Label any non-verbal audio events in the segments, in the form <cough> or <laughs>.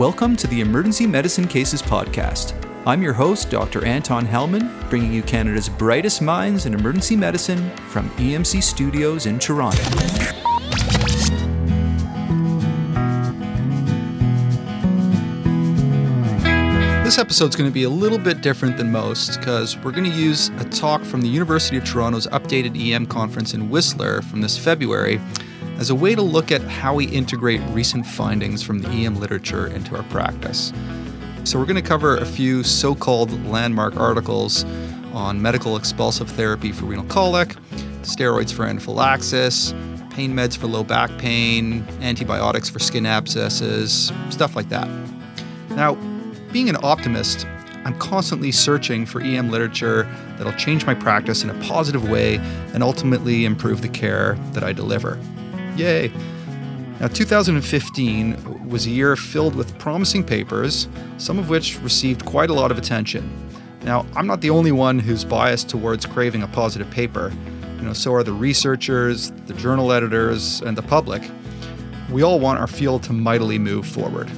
Welcome to the Emergency Medicine Cases Podcast. I'm your host, Dr. Anton Helman, bringing you Canada's brightest minds in emergency medicine from EMC Studios in Toronto. This episode's going to be a little bit different than most because we're going to use a talk from the University of Toronto's updated EM conference in Whistler from this February as a way to look at how we integrate recent findings from the EM literature into our practice. So, we're going to cover a few so called landmark articles on medical expulsive therapy for renal colic, steroids for anaphylaxis, pain meds for low back pain, antibiotics for skin abscesses, stuff like that. Now, being an optimist, I'm constantly searching for EM literature that'll change my practice in a positive way and ultimately improve the care that I deliver. Yay! Now, 2015 was a year filled with promising papers, some of which received quite a lot of attention. Now, I'm not the only one who's biased towards craving a positive paper. You know, so are the researchers, the journal editors, and the public. We all want our field to mightily move forward.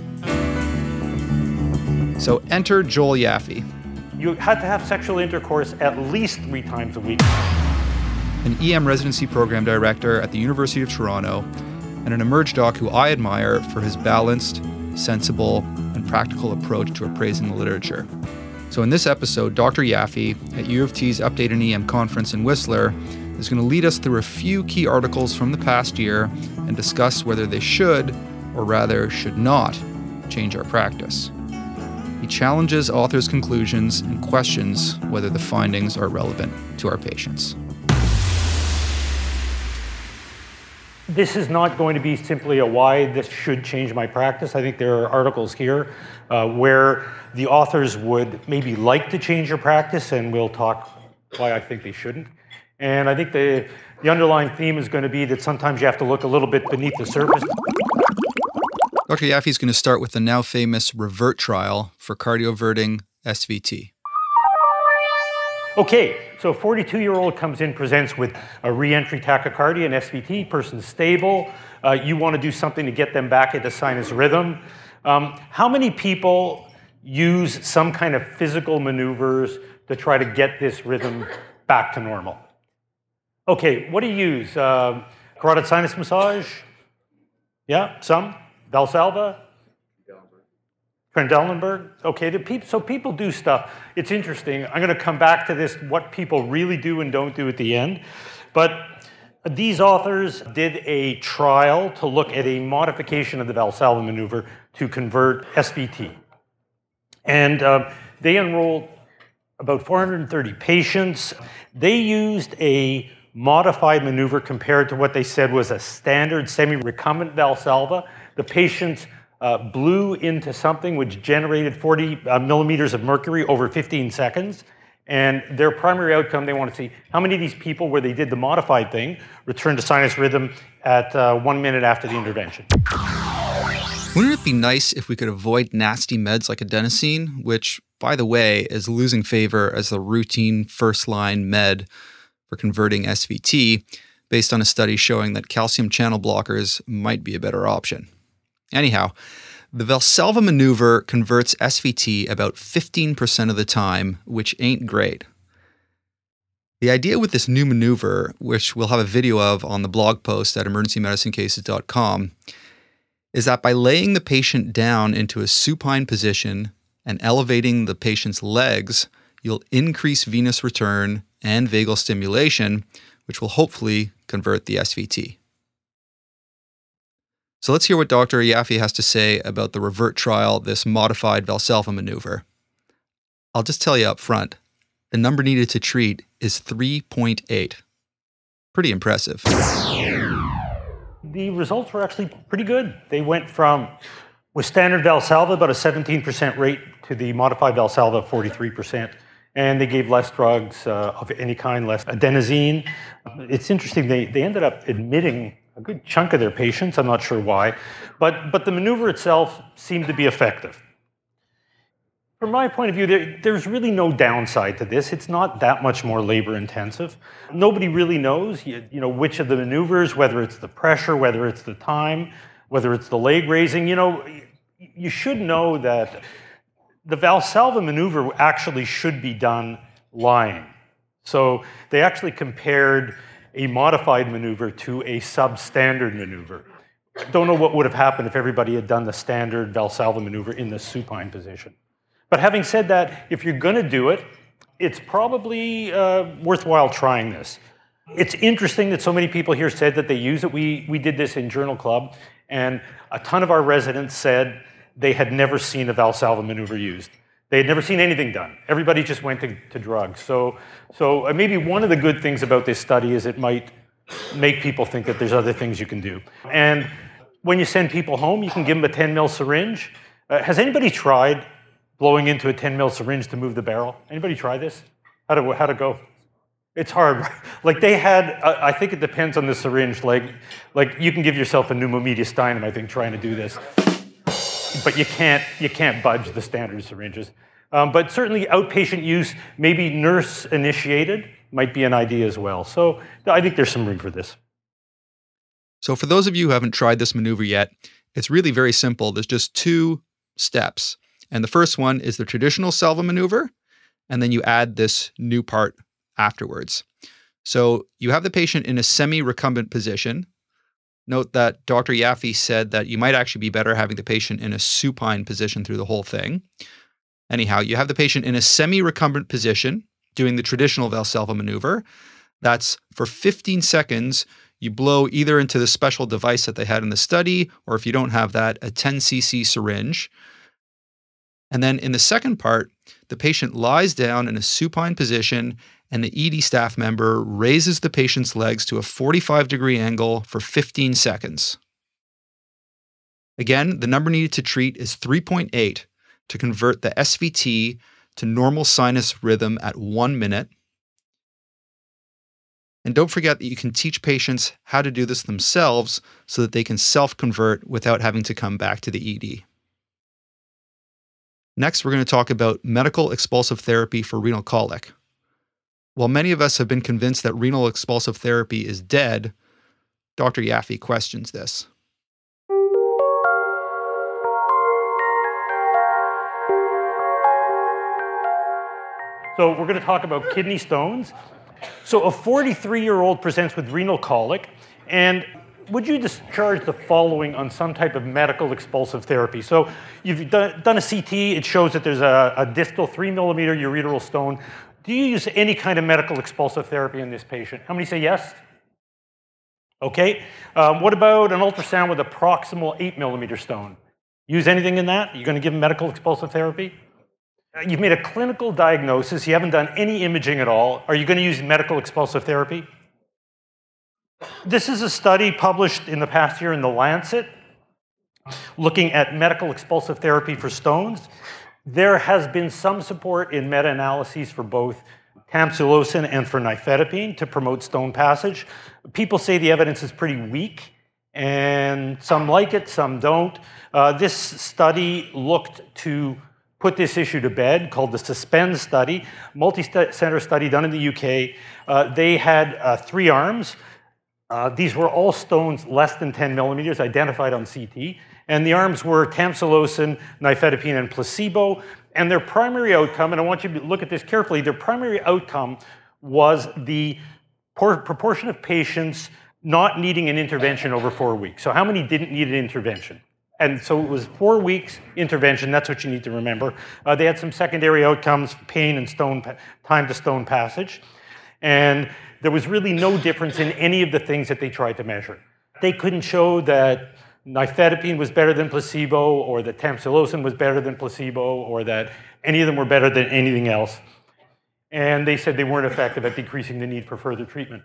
So enter Joel Yaffe. You had to have sexual intercourse at least three times a week an EM residency program director at the University of Toronto, and an Emerge doc who I admire for his balanced, sensible, and practical approach to appraising the literature. So, in this episode, Dr. Yaffe at U of T's Update EM conference in Whistler is going to lead us through a few key articles from the past year and discuss whether they should, or rather should not, change our practice. He challenges authors' conclusions and questions whether the findings are relevant to our patients. This is not going to be simply a why this should change my practice. I think there are articles here uh, where the authors would maybe like to change your practice, and we'll talk why I think they shouldn't. And I think the, the underlying theme is going to be that sometimes you have to look a little bit beneath the surface. Dr. Yaffe is going to start with the now famous REVERT trial for cardioverting SVT. Okay, so a 42 year old comes in, presents with a reentry tachycardia and SVT, person's stable. Uh, you want to do something to get them back into sinus rhythm. Um, how many people use some kind of physical maneuvers to try to get this rhythm back to normal? Okay, what do you use? Uh, carotid sinus massage? Yeah, some? Valsalva? Trendelenburg? Okay, so people do stuff. It's interesting. I'm going to come back to this, what people really do and don't do at the end. But these authors did a trial to look at a modification of the Valsalva maneuver to convert SVT. And uh, they enrolled about 430 patients. They used a modified maneuver compared to what they said was a standard semi recumbent Valsalva. The patients uh, blew into something which generated 40 uh, millimeters of mercury over 15 seconds. And their primary outcome, they want to see how many of these people, where they did the modified thing, returned to sinus rhythm at uh, one minute after the intervention. Wouldn't it be nice if we could avoid nasty meds like adenosine, which, by the way, is losing favor as the routine first line med for converting SVT, based on a study showing that calcium channel blockers might be a better option? Anyhow, the Valsalva maneuver converts SVT about 15% of the time, which ain't great. The idea with this new maneuver, which we'll have a video of on the blog post at emergencymedicinecases.com, is that by laying the patient down into a supine position and elevating the patient's legs, you'll increase venous return and vagal stimulation, which will hopefully convert the SVT. So let's hear what Dr. Yaffe has to say about the revert trial, this modified Valsalva maneuver. I'll just tell you up front the number needed to treat is 3.8. Pretty impressive. The results were actually pretty good. They went from, with standard Valsalva, about a 17% rate, to the modified Valsalva, 43%. And they gave less drugs uh, of any kind, less adenosine. It's interesting, they, they ended up admitting a good chunk of their patients. I'm not sure why. But, but the maneuver itself seemed to be effective. From my point of view, there, there's really no downside to this. It's not that much more labor intensive. Nobody really knows you, you know, which of the maneuvers, whether it's the pressure, whether it's the time, whether it's the leg raising. You know, you should know that the Valsalva maneuver actually should be done lying. So they actually compared a modified maneuver to a substandard maneuver. I Don't know what would have happened if everybody had done the standard Valsalva maneuver in the supine position. But having said that, if you're going to do it, it's probably uh, worthwhile trying this. It's interesting that so many people here said that they use it. We, we did this in Journal Club, and a ton of our residents said they had never seen a Valsalva maneuver used. They had never seen anything done. Everybody just went to, to drugs. So, so uh, maybe one of the good things about this study is it might make people think that there's other things you can do. And when you send people home, you can give them a 10 mil syringe. Uh, has anybody tried blowing into a 10 mil syringe to move the barrel? Anybody try this? How to, how to go? It's hard. <laughs> like they had, uh, I think it depends on the syringe. Like, like you can give yourself a pneumomediastinum, I think, trying to do this. But you can't, you can't budge the standard syringes. Um, but certainly outpatient use, maybe nurse initiated, might be an idea as well. So I think there's some room for this. So for those of you who haven't tried this maneuver yet, it's really very simple. There's just two steps. And the first one is the traditional salva maneuver, and then you add this new part afterwards. So you have the patient in a semi recumbent position. Note that Dr. Yaffe said that you might actually be better having the patient in a supine position through the whole thing. Anyhow, you have the patient in a semi recumbent position doing the traditional Valsalva maneuver. That's for 15 seconds. You blow either into the special device that they had in the study, or if you don't have that, a 10 cc syringe. And then in the second part, the patient lies down in a supine position and the ED staff member raises the patient's legs to a 45 degree angle for 15 seconds. Again, the number needed to treat is 3.8 to convert the SVT to normal sinus rhythm at one minute. And don't forget that you can teach patients how to do this themselves so that they can self convert without having to come back to the ED. Next, we're going to talk about medical expulsive therapy for renal colic. While many of us have been convinced that renal expulsive therapy is dead, Dr. Yaffe questions this. So, we're going to talk about kidney stones. So, a 43 year old presents with renal colic, and would you discharge the following on some type of medical expulsive therapy? So, you've done, a CT, it shows that there's a, a distal 3 millimeter ureteral stone do you use any kind of medical expulsive therapy in this patient? How many say yes? Okay. Um, what about an ultrasound with a proximal 8 millimeter stone? Use anything in that? You're going to give them medical expulsive therapy? Uh, you've made a clinical diagnosis. You haven't done any imaging at all. Are you going to use medical expulsive therapy? This is a study published in the past year in The Lancet looking at medical expulsive therapy for stones. There has been some support in meta analyses for both tamsulosin and for nifedipine to promote stone passage. People say the evidence is pretty weak, and some like it, some don't. Uh, this study looked to put this issue to bed called the SUSPEND study, multi-center study done in the UK. Uh, they had uh, three arms. Uh, these were all stones less than 10 millimeters identified on CT. And the arms were tamsulosin, nifedipine, and placebo. And their primary outcome, and I want you to look at this carefully, their primary outcome was the proportion of patients not needing an intervention over four weeks. So, how many didn't need an intervention? And so it was four weeks intervention. That's what you need to remember. Uh, they had some secondary outcomes: pain and stone time to stone passage. And there was really no difference in any of the things that they tried to measure. They couldn't show that nifedipine was better than placebo, or that tamsulosin was better than placebo, or that any of them were better than anything else. And they said they weren't effective at decreasing the need for further treatment.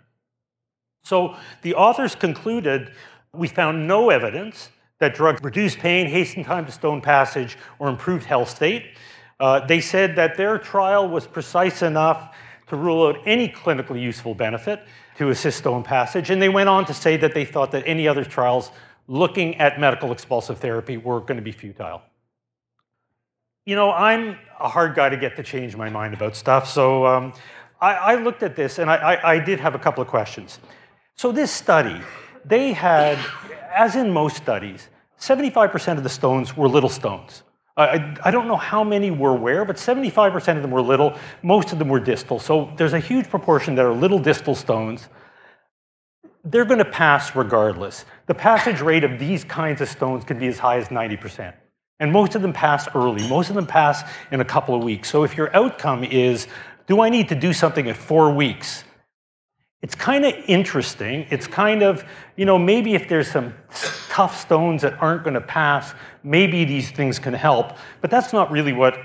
So the authors concluded we found no evidence that drugs reduced pain, hastened time to stone passage, or improved health state. Uh, they said that their trial was precise enough to rule out any clinically useful benefit to assist stone passage. And they went on to say that they thought that any other trials looking at medical expulsive therapy were going to be futile. You know, I'm a hard guy to get to change my mind about stuff, so um, I, I, looked at this and I, I, I did have a couple of questions. So, this study, they had, as in most studies, 75% of the stones were little stones. I, I, don't know how many were where, but 75% of them were little. Most of them were distal. So there's a huge proportion that are little distal stones. They're going to pass regardless. The passage rate of these kinds of stones can be as high as 90%. And most of them pass early. Most of them pass in a couple of weeks. So if your outcome is, do I need to do something at four weeks? It's kind of interesting. It's kind of, you know, maybe if there's some tough stones that aren't going to pass, maybe these things can help. But that's not really what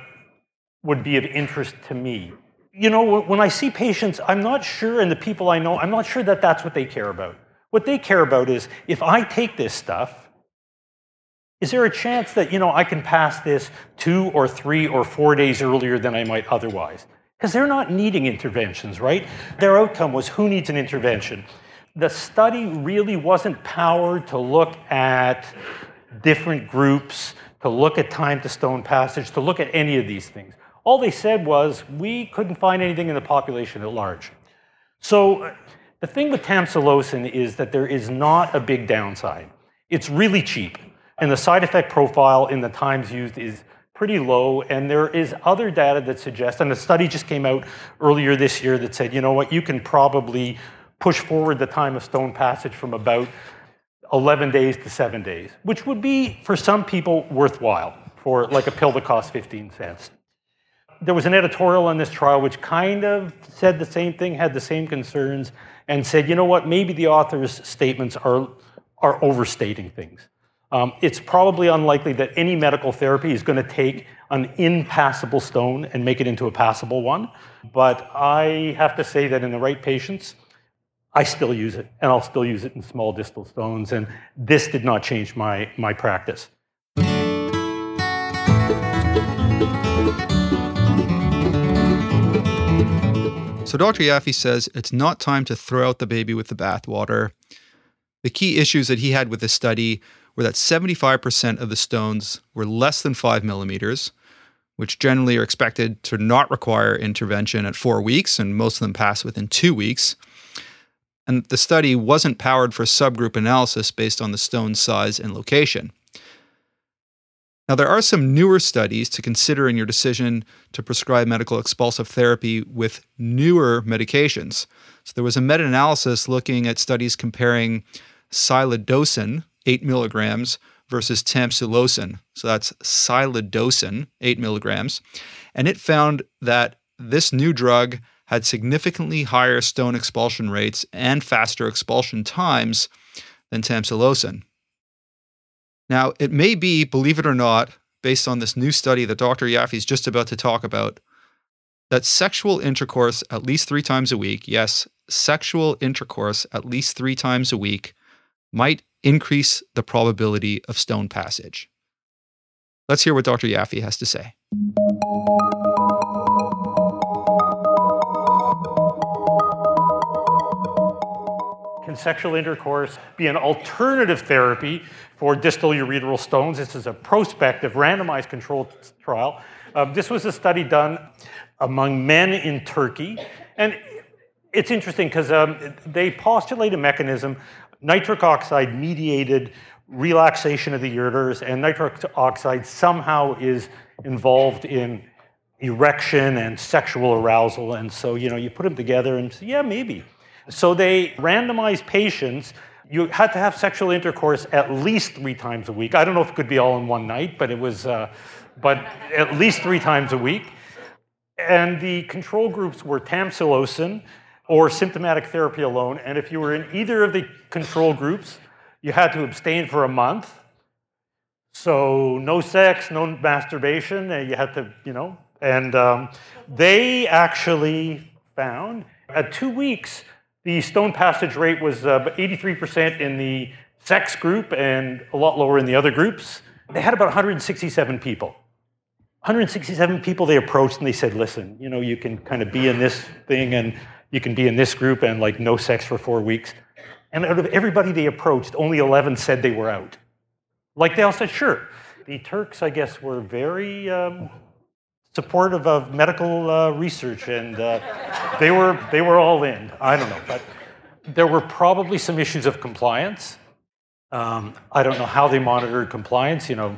would be of interest to me. You know, when I see patients, I'm not sure, and the people I know, I'm not sure that that's what they care about. What they care about is if I take this stuff, is there a chance that, you know, I can pass this two or three or four days earlier than I might otherwise? because they're not needing interventions, right? Their outcome was who needs an intervention? The study really wasn't powered to look at different groups, to look at time to stone passage, to look at any of these things. All they said was we couldn't find anything in the population at large. So uh, the thing with tamsulosin is that there is not a big downside. It's really cheap. And the side effect profile in the times used is pretty low. And there is other data that suggests, and a study just came out earlier this year that said, you know what, you can probably push forward the time of stone passage from about 11 days to seven days, which would be for some people worthwhile for like a pill that costs 15 cents. There was an editorial on this trial which kind of said the same thing, had the same concerns, and said, you know what, maybe the author's statements are, are overstating things. Um, it's probably unlikely that any medical therapy is going to take an impassable stone and make it into a passable one. But I have to say that in the right patients, I still use it, and I'll still use it in small distal stones. And this did not change my, my practice. So Dr. Yaffe says it's not time to throw out the baby with the bathwater. The key issues that he had with this study were that 75% of the stones were less than five millimeters, which generally are expected to not require intervention at four weeks, and most of them pass within two weeks. And the study wasn't powered for subgroup analysis based on the stone size and location. Now, there are some newer studies to consider in your decision to prescribe medical expulsive therapy with newer medications. So, there was a meta analysis looking at studies comparing silodosin, 8 milligrams versus tamsulosin. So that's silodosin, 8 milligrams. And it found that this new drug had significantly higher stone expulsion rates and faster expulsion times than tamsulosin. Now, it may be, believe it or not, based on this new study that Dr. Yaffe is just about to talk about, that sexual intercourse at least three times a week, yes, sexual intercourse at least three times a week, might increase the probability of stone passage. Let's hear what Dr. Yaffe has to say. Sexual intercourse be an alternative therapy for distal ureteral stones? This is a prospective, randomized controlled trial. Uh, this was a study done among men in Turkey. And it's interesting because um, they postulate a mechanism nitric oxide mediated relaxation of the ureters, and nitric oxide somehow is involved in erection and sexual arousal. And so, you know, you put them together and say, yeah, maybe. So they randomized patients. You had to have sexual intercourse at least three times a week. I don't know if it could be all in one night, but it was, uh, but at least three times a week. And the control groups were tamsulosin, or symptomatic therapy alone. And if you were in either of the control groups, you had to abstain for a month. So no sex, no masturbation. You had to, you know. And um, they actually found at two weeks, the stone passage rate was uh, 83% in the sex group and a lot lower in the other groups. They had about 167 people. 167 people they approached and they said, listen, you know, you can kind of be in this thing and you can be in this group and like no sex for four weeks. And out of everybody they approached, only 11 said they were out. Like they all said, sure. The Turks, I guess, were very um, supportive of medical uh, research and uh, they, were, they were all in. I don't know. But there were probably some issues of compliance. Um, I don't know how they monitored compliance, you know,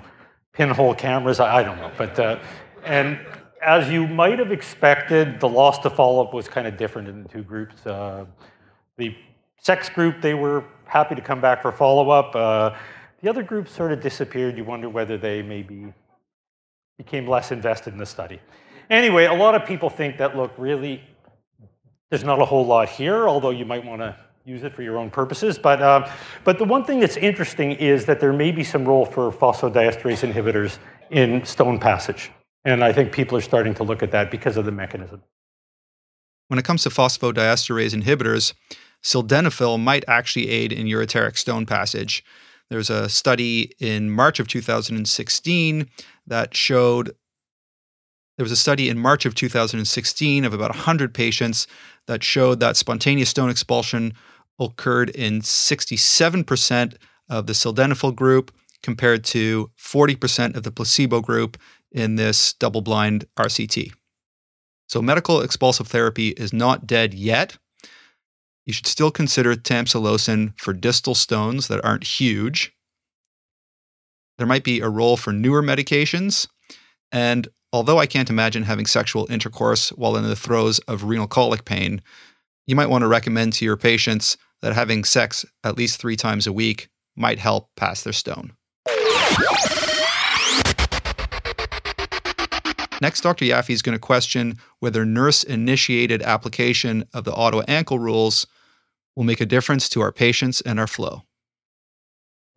pinhole cameras, I, I don't know. But, uh, and as you might have expected, the loss to follow up was kind of different in the two groups. Uh, the sex group, they were happy to come back for follow up. Uh, the other group sort of disappeared. You wonder whether they maybe became less invested in the study. Anyway, a lot of people think that, look, really, there's not a whole lot here, although you might want to use it for your own purposes. But, uh, but the one thing that's interesting is that there may be some role for phosphodiesterase inhibitors in stone passage. And I think people are starting to look at that because of the mechanism. When it comes to phosphodiesterase inhibitors, sildenafil might actually aid in ureteric stone passage. There's a study in March of 2016 that showed there was a study in March of 2016 of about 100 patients that showed that spontaneous stone expulsion occurred in 67% of the sildenafil group compared to 40% of the placebo group in this double blind RCT. So, medical expulsive therapy is not dead yet. You should still consider tamsulosin for distal stones that aren't huge. There might be a role for newer medications. And although I can't imagine having sexual intercourse while in the throes of renal colic pain, you might want to recommend to your patients that having sex at least three times a week might help pass their stone. Next, Dr. Yaffe is going to question whether nurse initiated application of the Ottawa ankle rules will make a difference to our patients and our flow.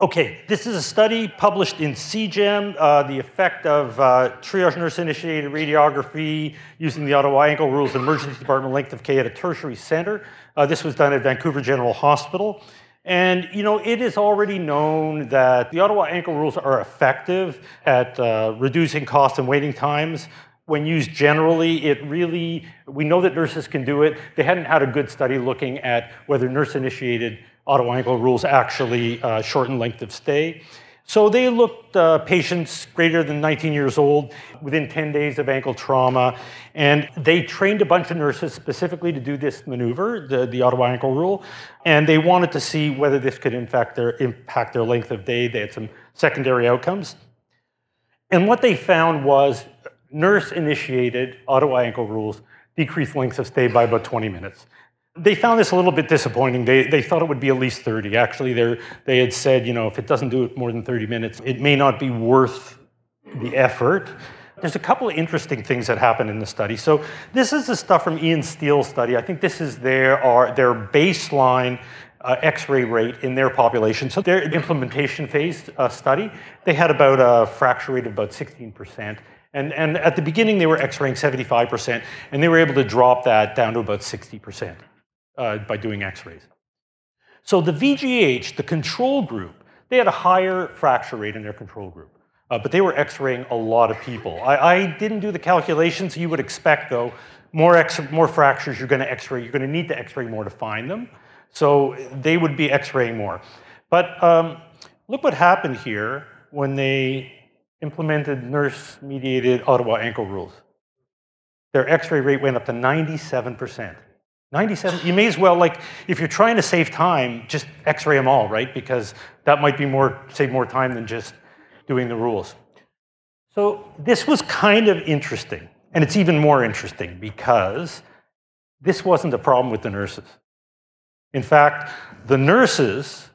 Okay, this is a study published in CJEM, uh, the effect of uh, triage nurse-initiated radiography using the Ottawa ankle rules in emergency department length of K at a tertiary center. Uh, this was done at Vancouver General Hospital. And, you know, it is already known that the Ottawa ankle rules are effective at uh, reducing costs and waiting times. When used generally, it really, we know that nurses can do it. They hadn't had a good study looking at whether nurse-initiated Ottawa ankle rules actually uh, shorten length of stay. So they looked uh, patients greater than 19 years old within 10 days of ankle trauma, and they trained a bunch of nurses specifically to do this maneuver, the, the Ottawa ankle rule, and they wanted to see whether this could impact their, impact their length of day. They had some secondary outcomes. And what they found was nurse-initiated Ottawa ankle rules decreased lengths of stay by about 20 minutes. They found this a little bit disappointing. They, they thought it would be at least 30. Actually, they had said, you know, if it doesn't do it more than 30 minutes, it may not be worth the effort. There's a couple of interesting things that happened in the study. So this is the stuff from Ian Stiell's study. I think this is their, our, their baseline uh, X-ray rate in their population. So their implementation phase uh, study, they had about a fracture rate of about 16%. And, and at the beginning, they were X-raying 75%, and they were able to drop that down to about 60% uh, by doing x-rays. So the VGH, the control group, they had a higher fracture rate in their control group. Uh, but they were x-raying a lot of people. I, I, didn't do the calculations you would expect, though. More, more fractures you're going to x-ray. You're going to need to x-ray more to find them. So they would be x-raying more. But um, look what happened here when they implemented nurse-mediated Ottawa ankle rules. Their x-ray rate went up to 97%. 97, you may as well, like, if you're trying to save time, just x ray them all, right? Because that might be more, save more time than just doing the rules. So this was kind of interesting. And it's even more interesting because this wasn't a problem with the nurses. In fact, the nurses,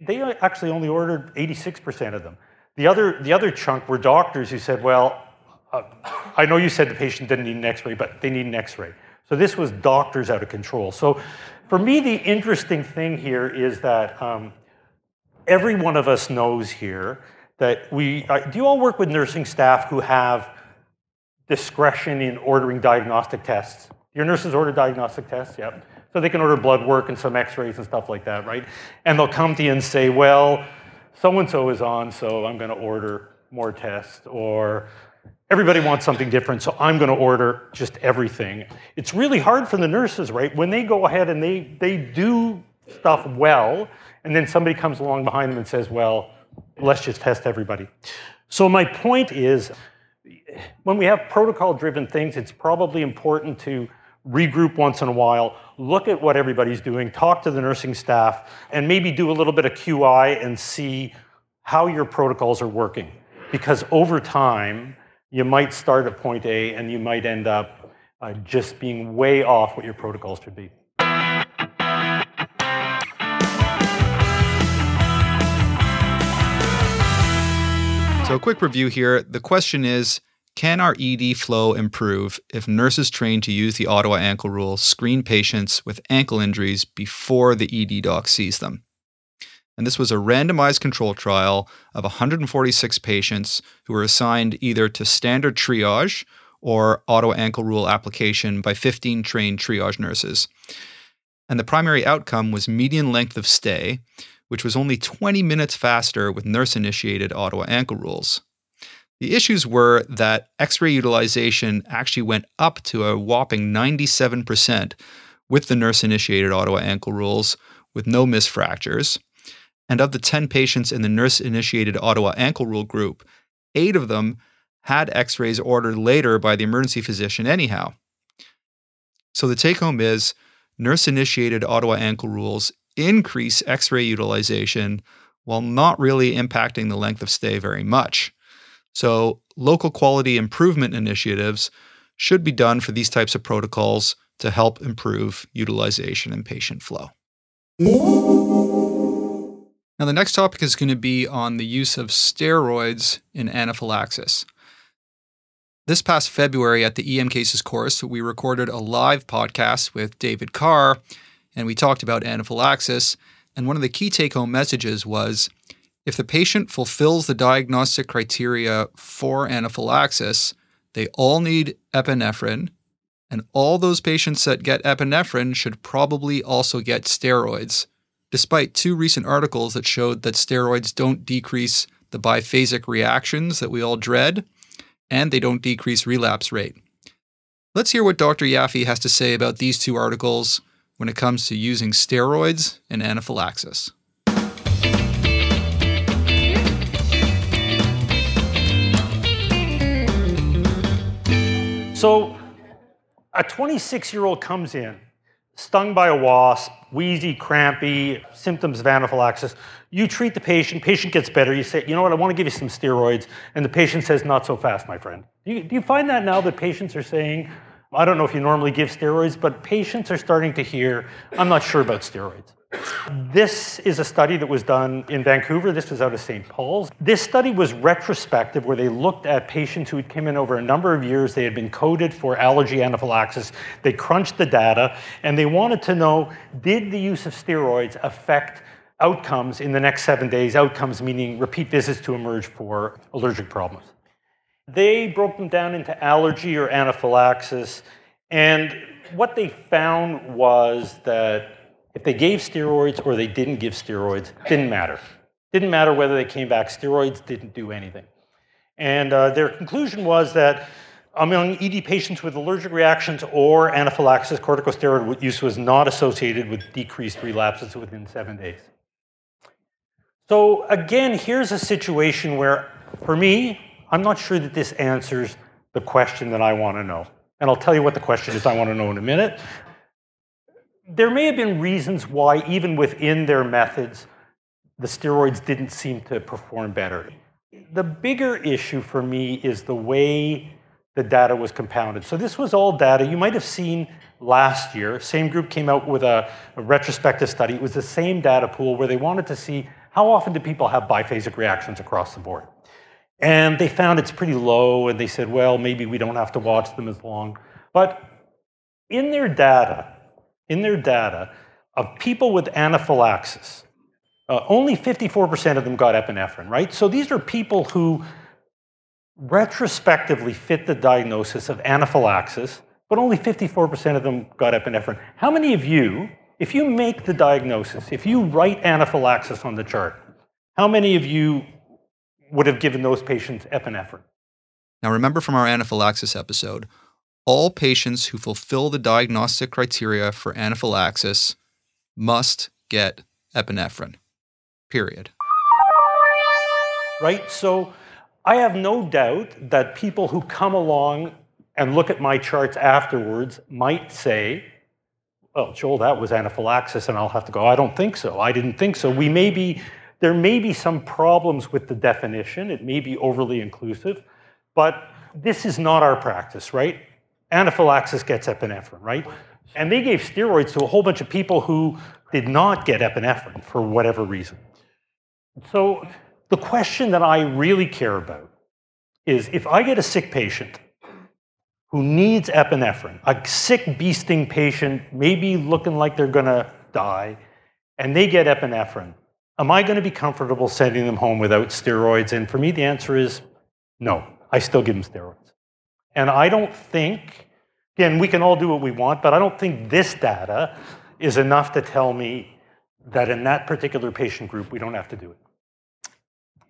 they actually only ordered 86% of them. The other, the other chunk were doctors who said, well, uh, I know you said the patient didn't need an x ray, but they need an x ray. So this was doctors out of control. So for me, the interesting thing here is that um, every one of us knows here that we uh, do you all work with nursing staff who have discretion in ordering diagnostic tests? Your nurses order diagnostic tests, yep. So they can order blood work and some x-rays and stuff like that, right? And they'll come to you and say, well, so-and-so is on, so I'm gonna order more tests, or Everybody wants something different, so I'm going to order just everything. It's really hard for the nurses, right? When they go ahead and they, they do stuff well, and then somebody comes along behind them and says, well, let's just test everybody. So my point is, when we have protocol-driven things, it's probably important to regroup once in a while, look at what everybody's doing, talk to the nursing staff, and maybe do a little bit of QI and see how your protocols are working. Because over time, you might start at point A and you might end up uh, just being way off what your protocols should be. So, a quick review here. The question is Can our ED flow improve if nurses trained to use the Ottawa ankle rule screen patients with ankle injuries before the ED doc sees them? And this was a randomized control trial of 146 patients who were assigned either to standard triage or Ottawa ankle rule application by 15 trained triage nurses. And the primary outcome was median length of stay, which was only 20 minutes faster with nurse initiated Ottawa ankle rules. The issues were that x ray utilization actually went up to a whopping 97% with the nurse initiated Ottawa ankle rules with no missed fractures. And of the 10 patients in the nurse initiated Ottawa ankle rule group, eight of them had x rays ordered later by the emergency physician, anyhow. So the take home is nurse initiated Ottawa ankle rules increase x ray utilization while not really impacting the length of stay very much. So, local quality improvement initiatives should be done for these types of protocols to help improve utilization and patient flow. Now, the next topic is going to be on the use of steroids in anaphylaxis. This past February at the EM Cases course, we recorded a live podcast with David Carr and we talked about anaphylaxis. And one of the key take home messages was if the patient fulfills the diagnostic criteria for anaphylaxis, they all need epinephrine. And all those patients that get epinephrine should probably also get steroids, despite two recent articles that showed that steroids don't decrease the biphasic reactions that we all dread, and they don't decrease relapse rate. Let's hear what Dr. Yaffe has to say about these two articles when it comes to using steroids and anaphylaxis. So, a 26 year old comes in, stung by a wasp, wheezy, crampy, symptoms of anaphylaxis. You treat the patient, patient gets better. You say, you know what, I want to give you some steroids. And the patient says, not so fast, my friend. Do you, do you find that now that patients are saying, I don't know if you normally give steroids, but patients are starting to hear, I'm not sure about steroids. This is a study that was done in Vancouver. This was out of St. Paul's. This study was retrospective, where they looked at patients who had come in over a number of years. They had been coded for allergy anaphylaxis. They crunched the data, and they wanted to know did the use of steroids affect outcomes in the next seven days? Outcomes meaning repeat visits to emerge for allergic problems. They broke them down into allergy or anaphylaxis. And what they found was that if they gave steroids or they didn't give steroids, didn't matter. Didn't matter whether they came back, steroids didn't do anything. And uh, their conclusion was that among ED patients with allergic reactions or anaphylaxis, corticosteroid use was not associated with decreased relapses within seven days. So, again, here's a situation where, for me, I'm not sure that this answers the question that I want to know. And I'll tell you what the question is I want to know in a minute. There may have been reasons why, even within their methods, the steroids didn't seem to perform better. The bigger issue for me is the way the data was compounded. So this was all data you might have seen last year. Same group came out with a, a, retrospective study. It was the same data pool where they wanted to see how often do people have biphasic reactions across the board. And they found it's pretty low, and they said, well, maybe we don't have to watch them as long. But in their data, in their data of people with anaphylaxis, uh, only 54% of them got epinephrine, right? So these are people who retrospectively fit the diagnosis of anaphylaxis, but only 54% of them got epinephrine. How many of you, if you make the diagnosis, if you write anaphylaxis on the chart, how many of you would have given those patients epinephrine. Now, remember from our anaphylaxis episode, all patients who fulfill the diagnostic criteria for anaphylaxis must get epinephrine, period. Right? So I have no doubt that people who come along and look at my charts afterwards might say, well, Joel, that was anaphylaxis, and I'll have to go, I don't think so. I didn't think so. We may be, there may be some problems with the definition. It may be overly inclusive, but this is not our practice, right? Anaphylaxis gets epinephrine, right? And they gave steroids to a whole bunch of people who did not get epinephrine for whatever reason. So the question that I really care about is if I get a sick patient who needs epinephrine, a sick bee sting patient, maybe looking like they're gonna die, and they get epinephrine, am I gonna be comfortable sending them home without steroids? And for me, the answer is no. I still give them steroids. And I don't think, again, we can all do what we want, but I don't think this data is enough to tell me that in that particular patient group, we don't have to do it.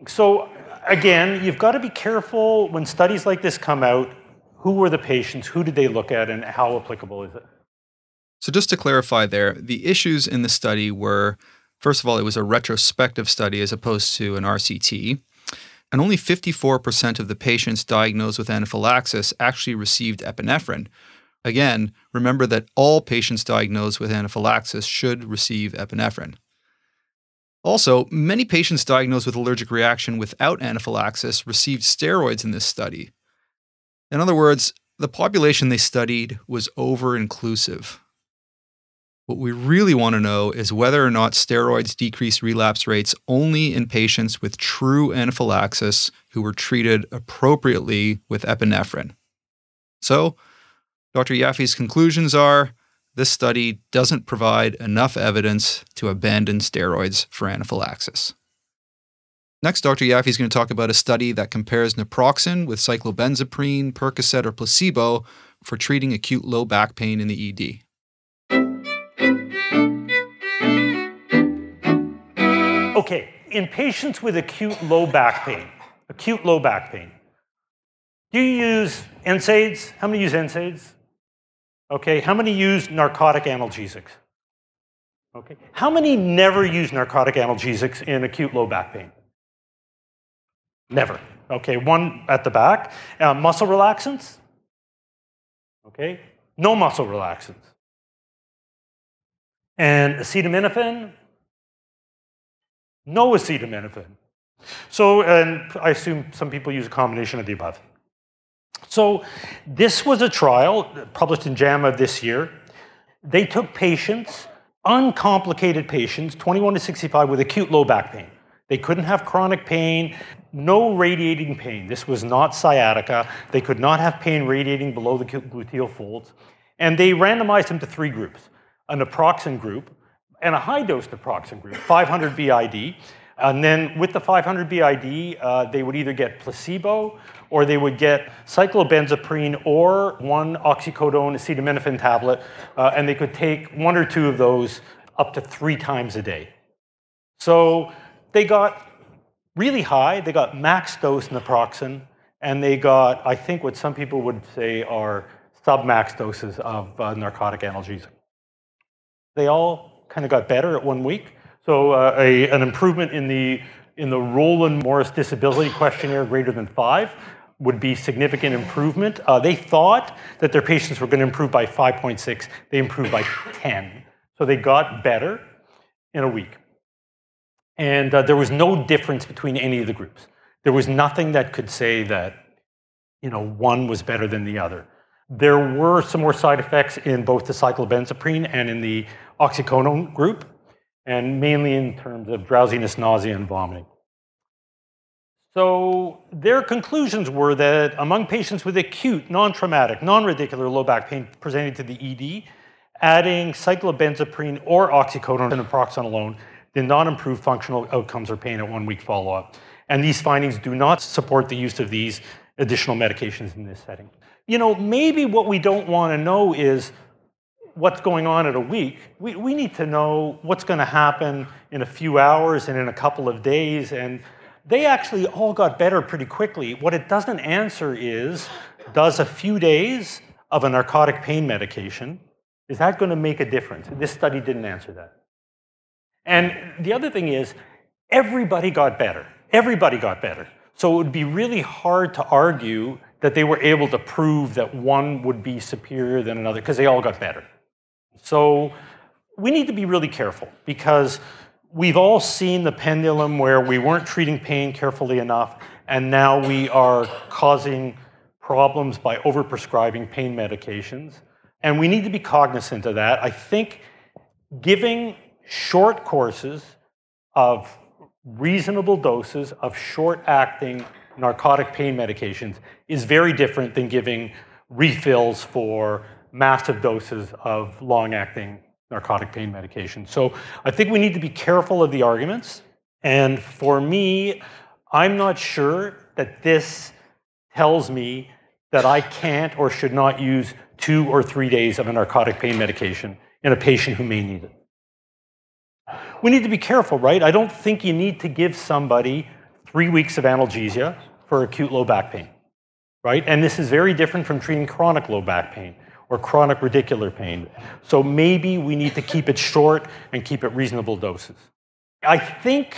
So, again, you've got to be careful when studies like this come out. Who were the patients? Who did they look at? And how applicable is it? So, just to clarify there, the issues in the study were first of all, it was a retrospective study as opposed to an RCT. And only 54% of the patients diagnosed with anaphylaxis actually received epinephrine, Again, remember that all patients diagnosed with anaphylaxis should receive epinephrine. Also, many patients diagnosed with allergic reaction without anaphylaxis received steroids in this study. In other words, the population they studied was over inclusive. What we really want to know is whether or not steroids decrease relapse rates only in patients with true anaphylaxis who were treated appropriately with epinephrine. So, Dr. Yaffe's conclusions are this study doesn't provide enough evidence to abandon steroids for anaphylaxis. Next, Dr. Yaffe is going to talk about a study that compares naproxen with cyclobenzaprine, Percocet, or placebo for treating acute low back pain in the ED. Okay, in patients with acute low back pain, acute low back pain, do you use NSAIDs? How many use NSAIDs? Okay, how many use narcotic analgesics? Okay, how many never use narcotic analgesics in acute low back pain? Never. Okay, one at the back. Uh, muscle relaxants? Okay, no muscle relaxants. And acetaminophen? No acetaminophen. So, and I assume some people use a combination of the above. So this was a trial published in JAMA this year. They took patients, uncomplicated patients, 21 to 65, with acute low back pain. They couldn't have chronic pain, no radiating pain. This was not sciatica. They could not have pain radiating below the gluteal folds. And they randomized them to three groups a naproxen group and a high dose naproxen group, 500 BID. And then with the 500 BID, uh, they would either get placebo or they would get cyclobenzaprine or one oxycodone acetaminophen tablet, uh, and they could take one or two of those up to three times a day. So they got really high, they got max dose naproxen, and they got, I think, what some people would say are sub-max doses of uh, narcotic analgesic. They all kind of got better at one week. So uh, a, an improvement in the, in the Roland Morris Disability Questionnaire greater than five would be significant improvement. Uh, they thought that their patients were going to improve by 5.6. They improved by 10. So they got better in a week. And uh, there was no difference between any of the groups. There was nothing that could say that, you know, one was better than the other. There were some more side effects in both the cyclobenzaprine and in the oxycodone group, and mainly in terms of drowsiness, nausea, and vomiting. So their conclusions were that among patients with acute, non-traumatic, non-radicular low back pain presenting to the ED, adding cyclobenzaprine or oxycodone and naproxen alone did not improve functional outcomes or pain at one week follow-up. And these findings do not support the use of these additional medications in this setting. You know, maybe what we don't want to know is what's going on in a week. We, we need to know what's going to happen in a few hours and in a couple of days and they actually all got better pretty quickly. What it doesn't answer is does a few days of a narcotic pain medication, is that going to make a difference? This study didn't answer that. And the other thing is, everybody got better. Everybody got better. So it would be really hard to argue that they were able to prove that one would be superior than another because they all got better. So we need to be really careful because we've all seen the pendulum where we weren't treating pain carefully enough, and now we are causing problems by overprescribing pain medications. And we need to be cognizant of that. I think giving short courses of reasonable doses of short acting narcotic pain medications is very different than giving refills for massive doses of long acting narcotic pain medication. So I think we need to be careful of the arguments. And for me, I'm not sure that this tells me that I can't or should not use two or three days of a narcotic pain medication in a patient who may need it. We need to be careful, right? I don't think you need to give somebody three weeks of analgesia for acute low back pain, right? And this is very different from treating chronic low back pain or chronic radicular pain. So maybe we need to keep it short and keep it reasonable doses. I think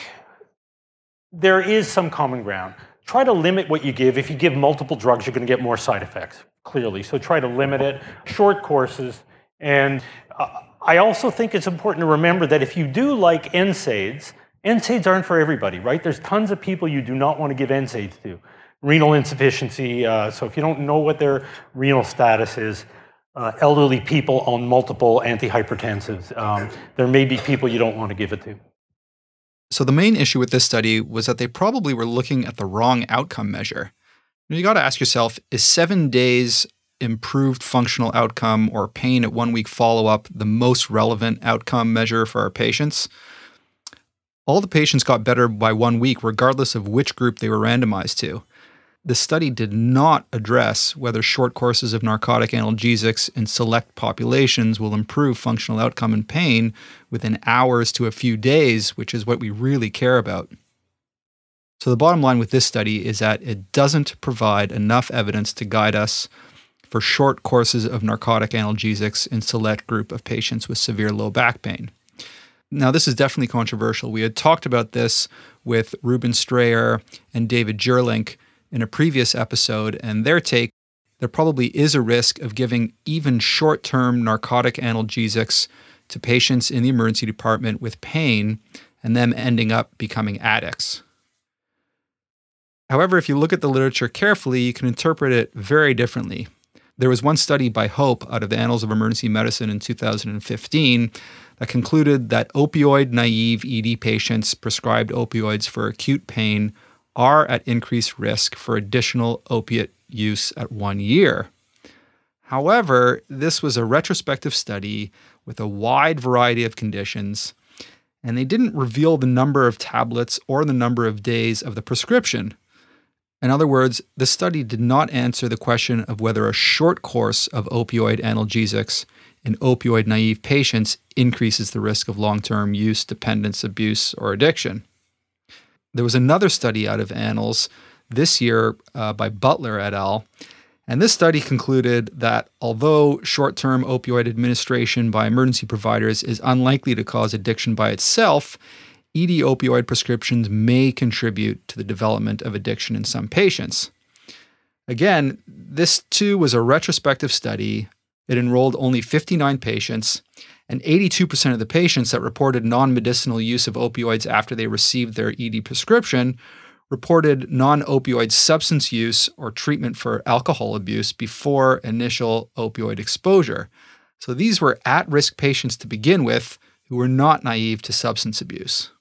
there is some common ground. Try to limit what you give. If you give multiple drugs, you're going to get more side effects, clearly. So try to limit it, short courses. And uh, I also think it's important to remember that if you do like NSAIDs, NSAIDs aren't for everybody, right? There's tons of people you do not want to give NSAIDs to. Renal insufficiency, uh, so if you don't know what their renal status is, uh, elderly people on multiple antihypertensives, um, there may be people you don't want to give it to. So the main issue with this study was that they probably were looking at the wrong outcome measure. You got to ask yourself is seven days improved functional outcome or pain at one week follow up the most relevant outcome measure for our patients? All the patients got better by one week, regardless of which group they were randomized to. The study did not address whether short courses of narcotic analgesics in select populations will improve functional outcome and pain within hours to a few days, which is what we really care about. So, the bottom line with this study is that it doesn't provide enough evidence to guide us for short courses of narcotic analgesics in select group of patients with severe low back pain. Now, this is definitely controversial. We had talked about this with Ruben Strayer and David Juurlink in a previous episode, and their take there probably is a risk of giving even short term narcotic analgesics to patients in the emergency department with pain and them ending up becoming addicts. However, if you look at the literature carefully, you can interpret it very differently. There was one study by Hope out of the Annals of Emergency Medicine in 2015 that concluded that opioid naive ED patients prescribed opioids for acute pain are at increased risk for additional opiate use at one year. However, this was a retrospective study with a wide variety of conditions, and they didn't reveal the number of tablets or the number of days of the prescription. In other words, the study did not answer the question of whether a short course of opioid analgesics in opioid naive patients increases the risk of long term use, dependence, abuse, or addiction. There was another study out of Annals this year uh, by Butler et al. And this study concluded that although short term opioid administration by emergency providers is unlikely to cause addiction by itself, ED opioid prescriptions may contribute to the development of addiction in some patients. Again, this too was a retrospective study. It enrolled only 59 patients, and 82% of the patients that reported non medicinal use of opioids after they received their ED prescription reported non opioid substance use or treatment for alcohol abuse before initial opioid exposure. So these were at risk patients to begin with who were not naive to substance abuse.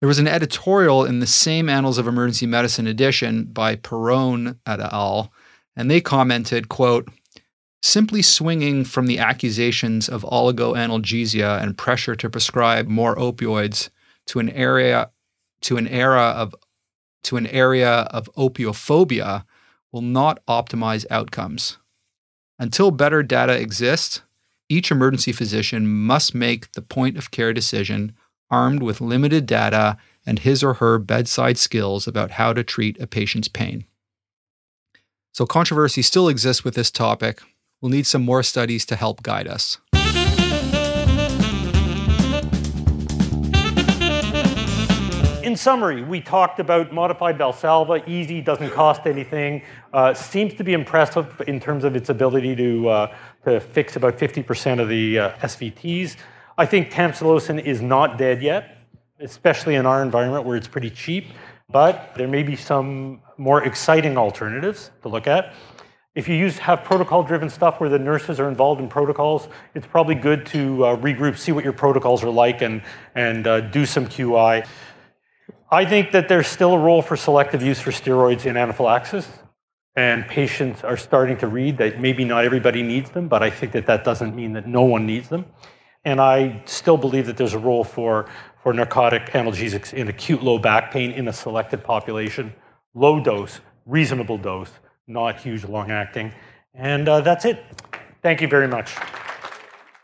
There was an editorial in the same Annals of Emergency Medicine edition by Perrone et al., and they commented, quote, simply swinging from the accusations of oligoanalgesia and pressure to prescribe more opioids to an area to an era of to an area of opiophobia will not optimize outcomes. Until better data exists, each emergency physician must make the point of care decision armed with limited data and his or her bedside skills about how to treat a patient's pain. So, controversy still exists with this topic, We'll need some more studies to help guide us. In summary, we talked about modified Valsalva, easy, doesn't cost anything, uh, seems to be impressive in terms of its ability to, uh, to fix about 50% of the uh, SVTs. I think tamsulosin is not dead yet, especially in our environment where it's pretty cheap, but there may be some more exciting alternatives to look at. If you use have protocol-driven stuff where the nurses are involved in protocols, it's probably good to uh, regroup, see what your protocols are like, and and uh, do some QI. I think that there's still a role for selective use for steroids in anaphylaxis, and patients are starting to read that maybe not everybody needs them, but I think that that doesn't mean that no one needs them. And I still believe that there's a role for for narcotic analgesics in acute low back pain in a selected population, low dose, reasonable dose not huge long acting. And uh, that's it. Thank you very much.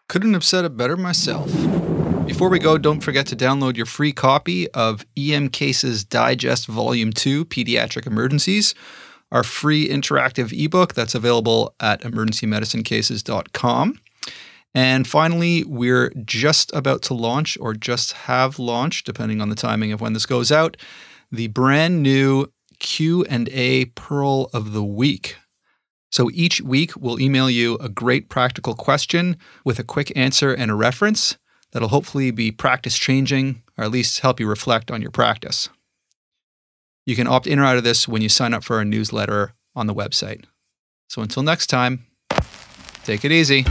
Couldn't have said it better myself. Before we go, don't forget to download your free copy of EM Cases Digest Volume 2 Pediatric Emergencies, our free interactive ebook that's available at emergencymedicinecases.com. And finally, we're just about to launch, or just have launched, depending on the timing of when this goes out, the brand new Q&A Pearl of the Week. So each week we'll email you a great practical question with a quick answer and a reference that'll hopefully be practice changing or at least help you reflect on your practice. You can opt in or out of this when you sign up for our newsletter on the website. So until next time, take it easy.